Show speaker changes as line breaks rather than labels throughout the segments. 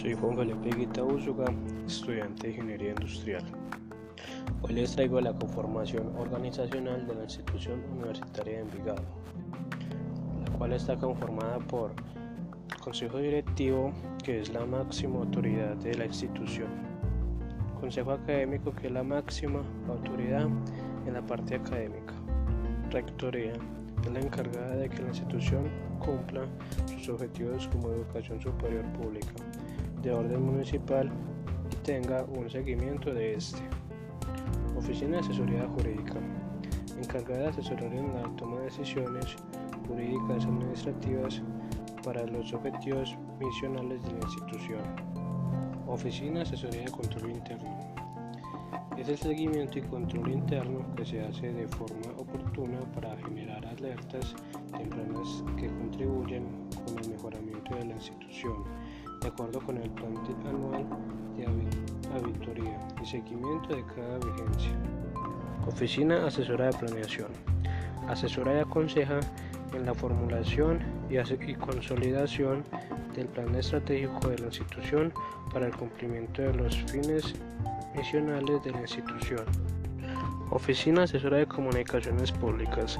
Juan Felipe Guita estudiante de Ingeniería Industrial. Hoy les traigo la conformación organizacional de la institución universitaria de Envigado, la cual está conformada por Consejo Directivo, que es la máxima autoridad de la institución, Consejo Académico, que es la máxima autoridad en la parte académica, Rectoría, es la encargada de que la institución cumpla sus objetivos como educación superior pública de orden municipal y tenga un seguimiento de este. Oficina de Asesoría Jurídica, encargada de asesorar en la toma de decisiones jurídicas administrativas para los objetivos misionales de la institución. Oficina de Asesoría de Control Interno. Es el seguimiento y control interno que se hace de forma oportuna para generar alertas tempranas que contribuyen con el mejoramiento de la institución, de acuerdo con el plan anual de auditoría y seguimiento de cada vigencia. Oficina Asesora de Planeación. Asesora y aconseja en la formulación y, consolidación del plan estratégico de la institución para el cumplimiento de los fines misionales de la institución. Oficina Asesora de Comunicaciones Públicas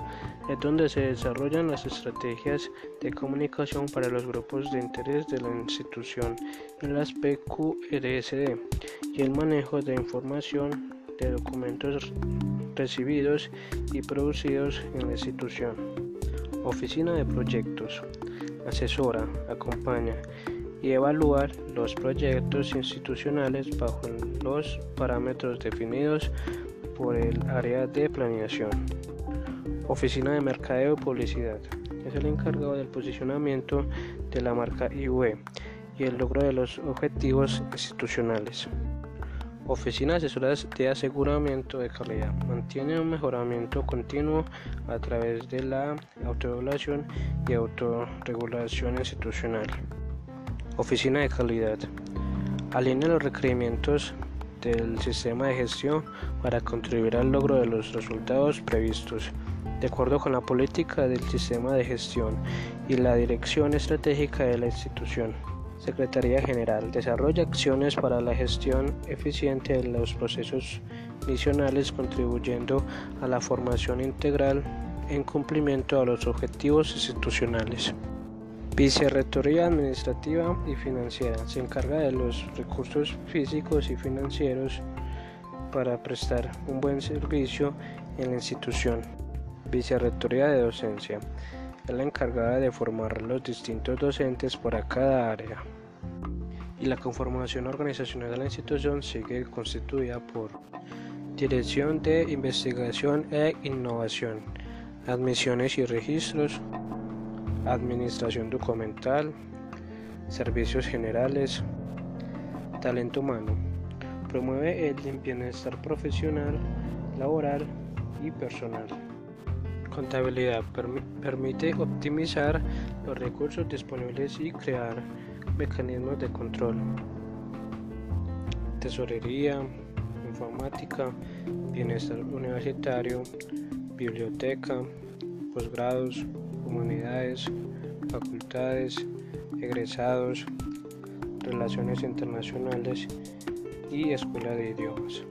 es donde se desarrollan las estrategias de comunicación para los grupos de interés de la institución en las PQRSD y el manejo de información de documentos recibidos y producidos en la institución. Oficina de Proyectos asesora, acompaña y evaluar los proyectos institucionales bajo los parámetros definidos por el área de planeación. Oficina de Mercadeo y Publicidad. Es el encargado del posicionamiento de la marca IUE y el logro de los objetivos institucionales. Oficina Asesora de Aseguramiento de Calidad. Mantiene un mejoramiento continuo a través de la autoevaluación y autorregulación institucional. Oficina de Calidad. Alinea los requerimientos del sistema de gestión para contribuir al logro de los resultados previstos, de acuerdo con la política del sistema de gestión y la dirección estratégica de la institución. Secretaría General desarrolla acciones para la gestión eficiente de los procesos misionales contribuyendo a la formación integral en cumplimiento a los objetivos institucionales. Vicerrectoría Administrativa y Financiera se encarga de los recursos físicos y financieros para prestar un buen servicio en la institución. Vicerrectoría de Docencia es la encargada de formar los distintos docentes para cada área. Y la conformación organizacional de la institución sigue constituida por Dirección de Investigación e Innovación, Admisiones y Registros, administración documental, servicios generales, talento humano. Promueve el bienestar profesional, laboral y personal. Contabilidad permite optimizar los recursos disponibles y crear mecanismos de control. Tesorería, informática, bienestar universitario, biblioteca, posgrados, comunidades, facultades, egresados, relaciones internacionales y escuela de idiomas.